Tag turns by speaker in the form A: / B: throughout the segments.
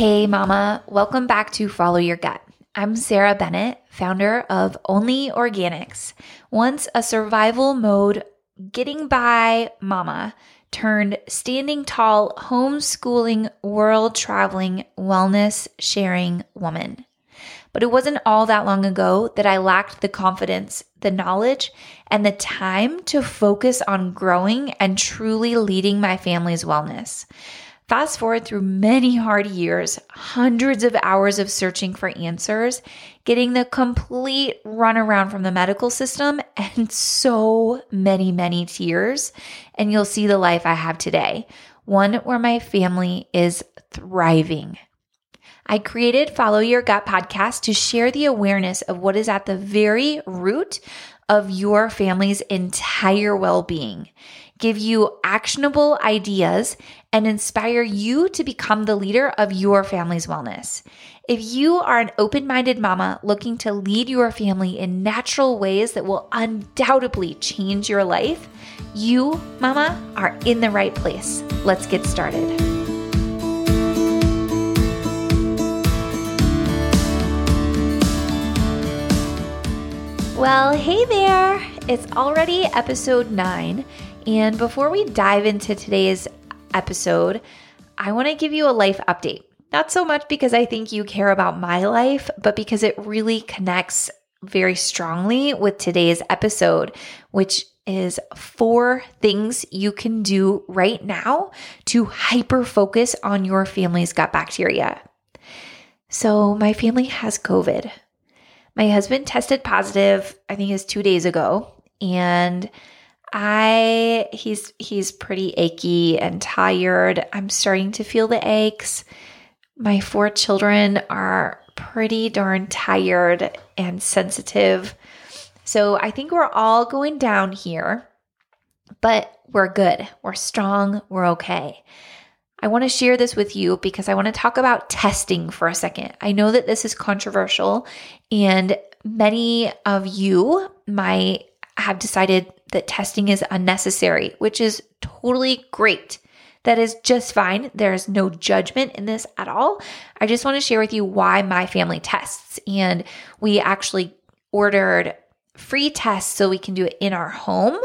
A: Hey, Mama. Welcome back to Follow Your Gut. I'm Sarah Bennett, founder of Only Organics, once a survival mode, getting by mama turned standing tall, homeschooling, world traveling, wellness sharing woman. But it wasn't all that long ago that I lacked the confidence, the knowledge, and the time to focus on growing and truly leading my family's wellness. Fast forward through many hard years, hundreds of hours of searching for answers, getting the complete runaround from the medical system, and so many, many tears. And you'll see the life I have today one where my family is thriving. I created Follow Your Gut podcast to share the awareness of what is at the very root of your family's entire well being give you actionable ideas, and inspire you to become the leader of your family's wellness. If you are an open minded mama looking to lead your family in natural ways that will undoubtedly change your life, you, mama, are in the right place. Let's get started. Well, hey there! It's already episode 9, and before we dive into today's episode, I want to give you a life update. Not so much because I think you care about my life, but because it really connects very strongly with today's episode, which is four things you can do right now to hyper focus on your family's gut bacteria. So, my family has COVID. My husband tested positive, I think it was two days ago, and I he's he's pretty achy and tired. I'm starting to feel the aches. My four children are pretty darn tired and sensitive. So I think we're all going down here, but we're good. We're strong. We're okay. I want to share this with you because I want to talk about testing for a second. I know that this is controversial, and many of you might have decided that testing is unnecessary, which is totally great. That is just fine. There is no judgment in this at all. I just want to share with you why my family tests. And we actually ordered free tests so we can do it in our home.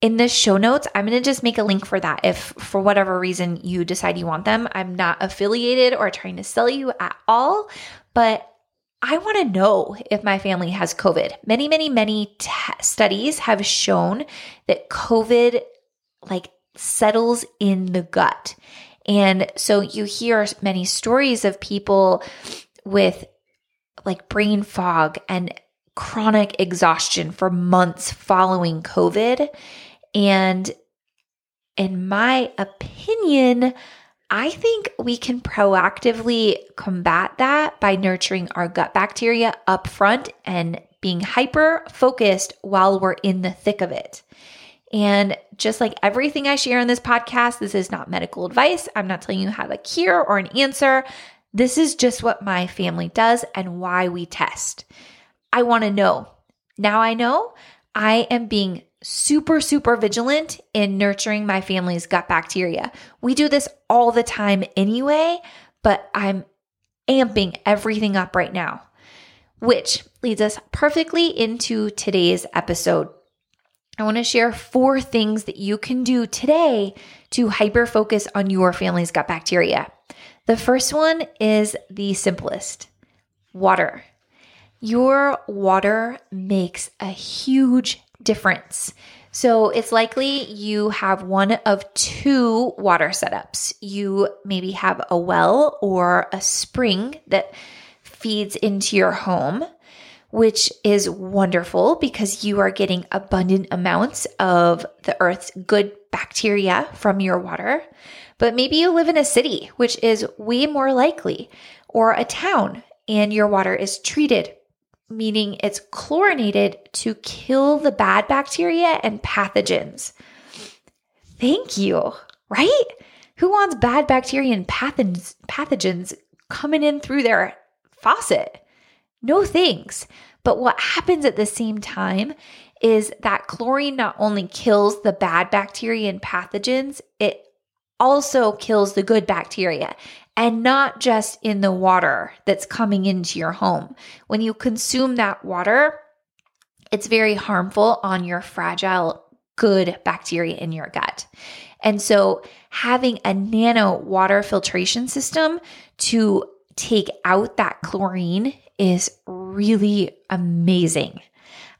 A: In the show notes, I'm going to just make a link for that if for whatever reason you decide you want them. I'm not affiliated or trying to sell you at all, but I want to know if my family has COVID. Many, many, many t- studies have shown that COVID like settles in the gut. And so you hear many stories of people with like brain fog and chronic exhaustion for months following COVID. And in my opinion, I think we can proactively combat that by nurturing our gut bacteria up front and being hyper focused while we're in the thick of it. And just like everything I share in this podcast, this is not medical advice. I'm not telling you how a cure or an answer. This is just what my family does and why we test. I want to know. Now I know I am being super, super vigilant in nurturing my family's gut bacteria. We do this all the time anyway, but I'm amping everything up right now, which leads us perfectly into today's episode. I want to share four things that you can do today to hyper focus on your family's gut bacteria. The first one is the simplest water. Your water makes a huge difference. So it's likely you have one of two water setups. You maybe have a well or a spring that feeds into your home, which is wonderful because you are getting abundant amounts of the earth's good bacteria from your water. But maybe you live in a city, which is way more likely, or a town, and your water is treated meaning it's chlorinated to kill the bad bacteria and pathogens. Thank you, right? Who wants bad bacteria and pathogens, pathogens coming in through their faucet? No thanks. But what happens at the same time is that chlorine not only kills the bad bacteria and pathogens, it also kills the good bacteria. And not just in the water that's coming into your home. When you consume that water, it's very harmful on your fragile, good bacteria in your gut. And so, having a nano water filtration system to take out that chlorine is really amazing.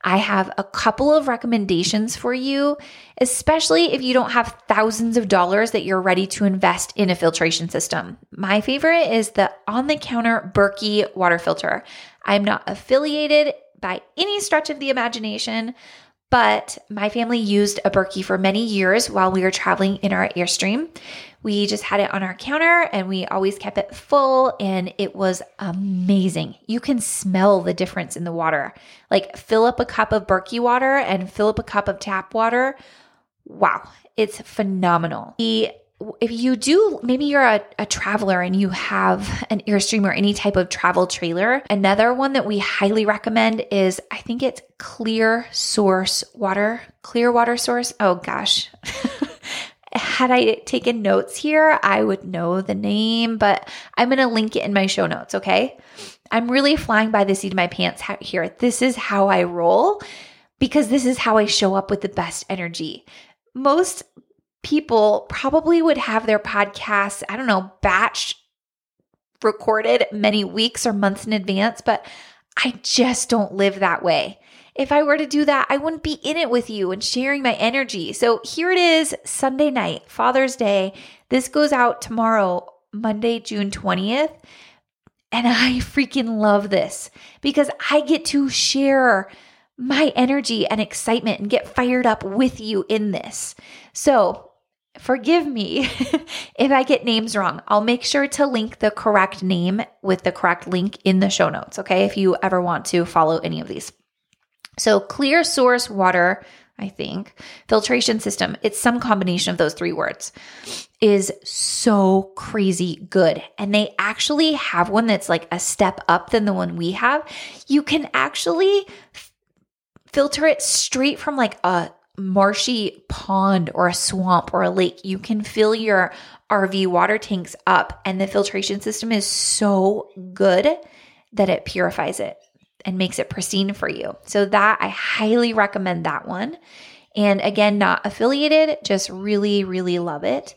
A: I have a couple of recommendations for you, especially if you don't have thousands of dollars that you're ready to invest in a filtration system. My favorite is the on the counter Berkey water filter. I'm not affiliated by any stretch of the imagination, but my family used a Berkey for many years while we were traveling in our Airstream. We just had it on our counter and we always kept it full, and it was amazing. You can smell the difference in the water. Like, fill up a cup of Berkey water and fill up a cup of tap water. Wow, it's phenomenal. The if you do, maybe you're a, a, traveler and you have an Airstream or any type of travel trailer. Another one that we highly recommend is I think it's Clear Source Water, Clear Water Source. Oh gosh. Had I taken notes here, I would know the name, but I'm going to link it in my show notes, okay? I'm really flying by the seat of my pants here. This is how I roll because this is how I show up with the best energy. Most people probably would have their podcasts, I don't know, batch recorded many weeks or months in advance, but I just don't live that way. If I were to do that, I wouldn't be in it with you and sharing my energy. So here it is, Sunday night, Father's Day. This goes out tomorrow, Monday, June 20th. And I freaking love this because I get to share my energy and excitement and get fired up with you in this. So forgive me if I get names wrong. I'll make sure to link the correct name with the correct link in the show notes, okay? If you ever want to follow any of these. So, clear source water, I think, filtration system, it's some combination of those three words, is so crazy good. And they actually have one that's like a step up than the one we have. You can actually filter it straight from like a marshy pond or a swamp or a lake, you can fill your RV water tanks up, and the filtration system is so good that it purifies it and makes it pristine for you. So, that I highly recommend that one. And again, not affiliated, just really, really love it.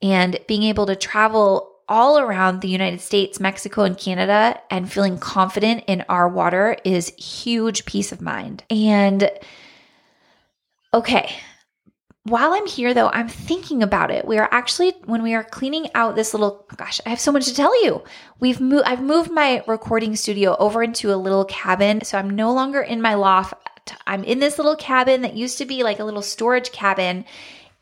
A: And being able to travel all around the United States, Mexico, and Canada and feeling confident in our water is huge peace of mind. And Okay. While I'm here though, I'm thinking about it. We are actually when we are cleaning out this little oh gosh, I have so much to tell you. We've moved I've moved my recording studio over into a little cabin, so I'm no longer in my loft. I'm in this little cabin that used to be like a little storage cabin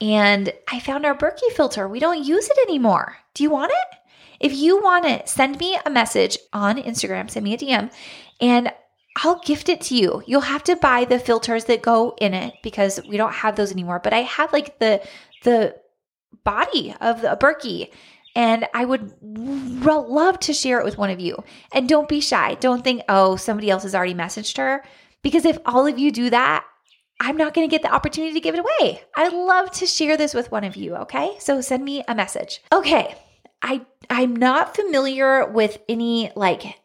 A: and I found our Berkey filter. We don't use it anymore. Do you want it? If you want it, send me a message on Instagram, send me a DM, and I'll gift it to you. You'll have to buy the filters that go in it because we don't have those anymore. But I had like the the body of the Berkey and I would r- love to share it with one of you. And don't be shy. Don't think, oh, somebody else has already messaged her. Because if all of you do that, I'm not going to get the opportunity to give it away. I'd love to share this with one of you, okay? So send me a message. Okay. I I'm not familiar with any like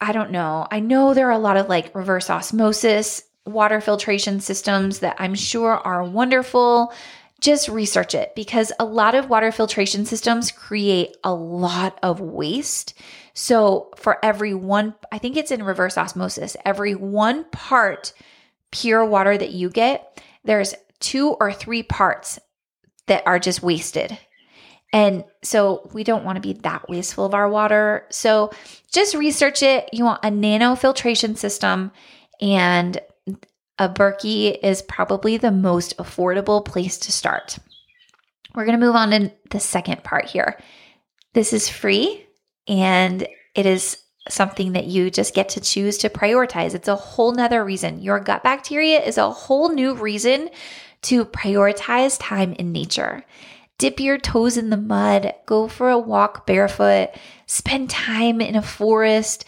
A: I don't know. I know there are a lot of like reverse osmosis water filtration systems that I'm sure are wonderful. Just research it because a lot of water filtration systems create a lot of waste. So, for every one, I think it's in reverse osmosis, every one part pure water that you get, there's two or three parts that are just wasted. And so we don't want to be that wasteful of our water. So just research it. You want a nano filtration system, and a Berkey is probably the most affordable place to start. We're going to move on to the second part here. This is free and it is something that you just get to choose to prioritize. It's a whole nother reason. Your gut bacteria is a whole new reason to prioritize time in nature dip your toes in the mud, go for a walk barefoot, spend time in a forest,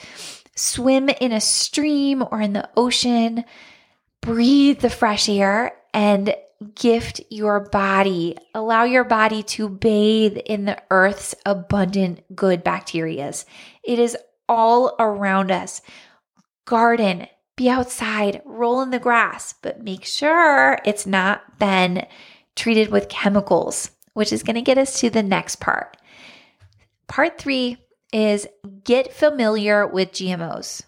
A: swim in a stream or in the ocean, breathe the fresh air, and gift your body. Allow your body to bathe in the earth's abundant good bacterias. It is all around us. Garden, be outside, roll in the grass, but make sure it's not been treated with chemicals, which is going to get us to the next part. Part three is get familiar with GMOs.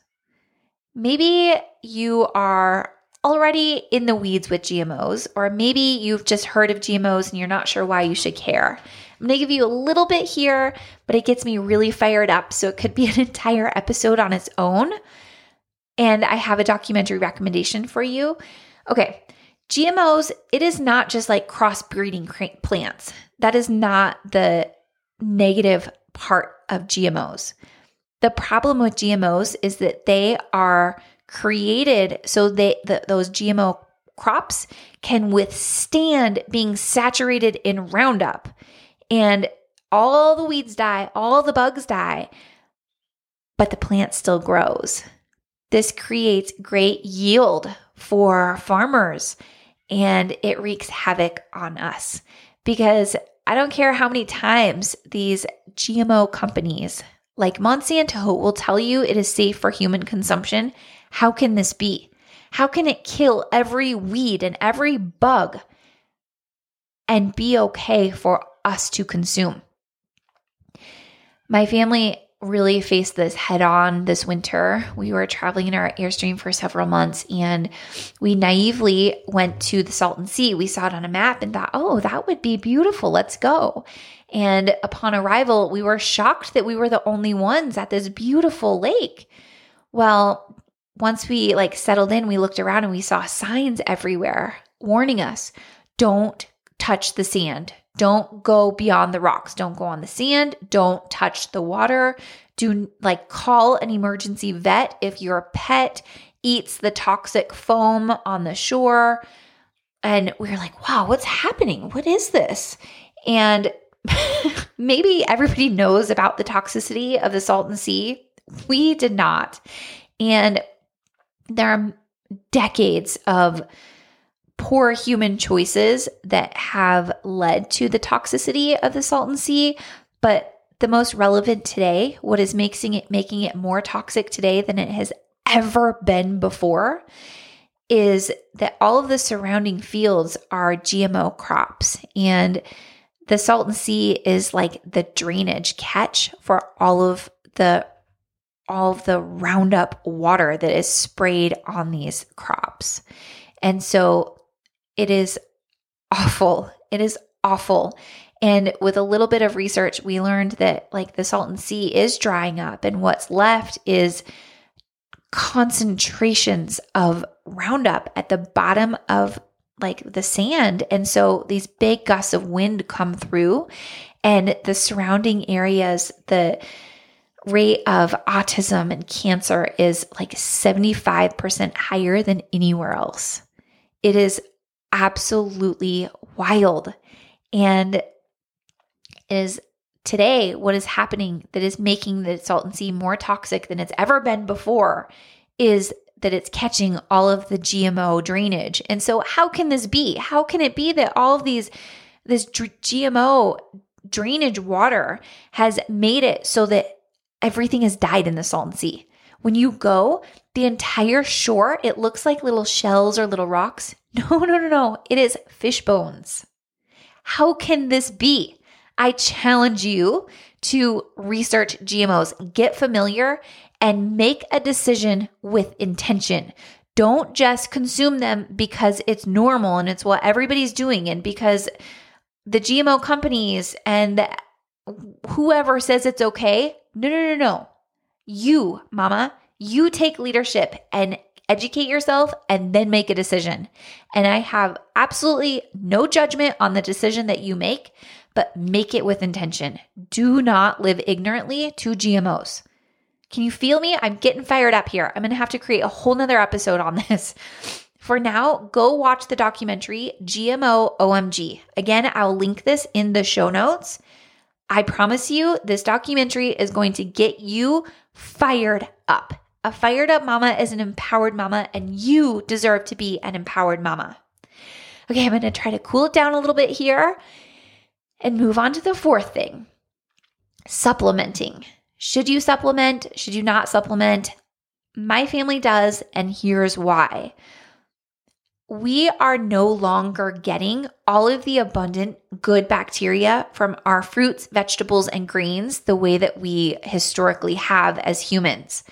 A: Maybe you are already in the weeds with GMOs, or maybe you've just heard of GMOs and you're not sure why you should care. I'm going to give you a little bit here, but it gets me really fired up. So it could be an entire episode on its own. And I have a documentary recommendation for you. Okay, GMOs, it is not just like crossbreeding plants. That is not the negative part of GMOs. The problem with GMOs is that they are created so they the, those GMO crops can withstand being saturated in Roundup and all the weeds die, all the bugs die, but the plant still grows. This creates great yield for farmers and it wreaks havoc on us because I don't care how many times these GMO companies like Monsanto will tell you it is safe for human consumption. How can this be? How can it kill every weed and every bug and be okay for us to consume? My family really faced this head on this winter. We were traveling in our Airstream for several months and we naively went to the Salton Sea. We saw it on a map and thought, oh, that would be beautiful. Let's go. And upon arrival, we were shocked that we were the only ones at this beautiful lake. Well, once we like settled in, we looked around and we saw signs everywhere warning us don't touch the sand. Don't go beyond the rocks. Don't go on the sand. Don't touch the water. Do like call an emergency vet if your pet eats the toxic foam on the shore. And we are like, wow, what's happening? What is this? And maybe everybody knows about the toxicity of the Salton Sea. We did not. And there are decades of poor human choices that have led to the toxicity of the Salton Sea, but the most relevant today, what is making it making it more toxic today than it has ever been before, is that all of the surrounding fields are GMO crops and the Salton Sea is like the drainage catch for all of the all of the roundup water that is sprayed on these crops. And so it is awful. It is awful. And with a little bit of research, we learned that like the Salton Sea is drying up, and what's left is concentrations of Roundup at the bottom of like the sand. And so these big gusts of wind come through, and the surrounding areas, the rate of autism and cancer is like 75% higher than anywhere else. It is absolutely wild. And is today what is happening that is making the Salton Sea more toxic than it's ever been before is that it's catching all of the GMO drainage. And so how can this be? How can it be that all of these this GMO drainage water has made it so that everything has died in the Salton Sea? When you go, the entire shore, it looks like little shells or little rocks. No, no, no, no. It is fish bones. How can this be? I challenge you to research GMOs, get familiar, and make a decision with intention. Don't just consume them because it's normal and it's what everybody's doing, and because the GMO companies and whoever says it's okay. No, no, no, no. You, mama, you take leadership and educate yourself and then make a decision. And I have absolutely no judgment on the decision that you make, but make it with intention. Do not live ignorantly to GMOs. Can you feel me? I'm getting fired up here. I'm going to have to create a whole nother episode on this. For now, go watch the documentary GMO OMG. Again, I'll link this in the show notes. I promise you, this documentary is going to get you fired up. A fired up mama is an empowered mama, and you deserve to be an empowered mama. Okay, I'm going to try to cool it down a little bit here and move on to the fourth thing supplementing. Should you supplement? Should you not supplement? My family does, and here's why. We are no longer getting all of the abundant good bacteria from our fruits, vegetables, and greens the way that we historically have as humans.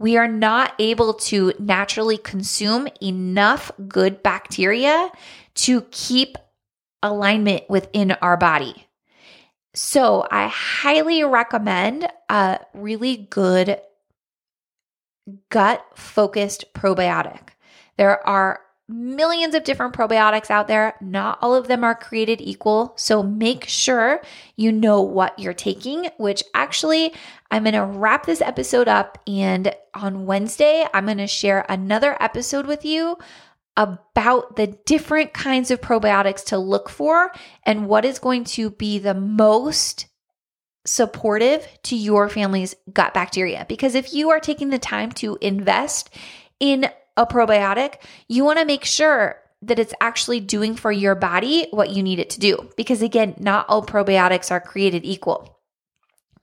A: We are not able to naturally consume enough good bacteria to keep alignment within our body. So, I highly recommend a really good gut focused probiotic. There are millions of different probiotics out there. Not all of them are created equal. So make sure you know what you're taking, which actually I'm going to wrap this episode up. And on Wednesday, I'm going to share another episode with you about the different kinds of probiotics to look for and what is going to be the most supportive to your family's gut bacteria. Because if you are taking the time to invest in a probiotic, you want to make sure that it's actually doing for your body what you need it to do. Because again, not all probiotics are created equal.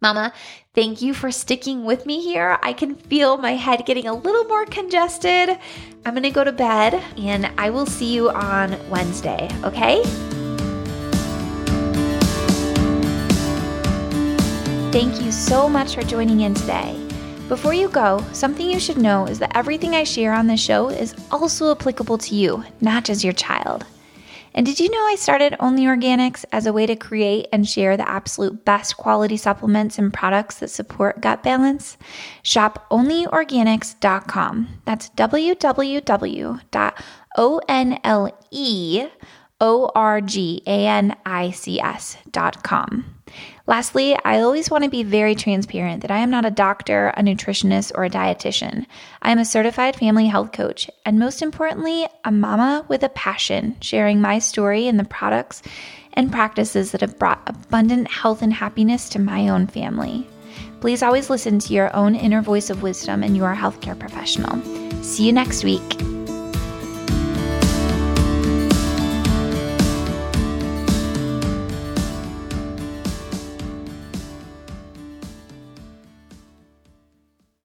A: Mama, thank you for sticking with me here. I can feel my head getting a little more congested. I'm going to go to bed and I will see you on Wednesday, okay? Thank you so much for joining in today. Before you go, something you should know is that everything I share on this show is also applicable to you, not just your child. And did you know I started Only Organics as a way to create and share the absolute best quality supplements and products that support gut balance? Shop onleorganics.com. That's www.onleorganics.com. Lastly, I always want to be very transparent that I am not a doctor, a nutritionist, or a dietitian. I am a certified family health coach, and most importantly, a mama with a passion, sharing my story and the products and practices that have brought abundant health and happiness to my own family. Please always listen to your own inner voice of wisdom and your healthcare professional. See you next week.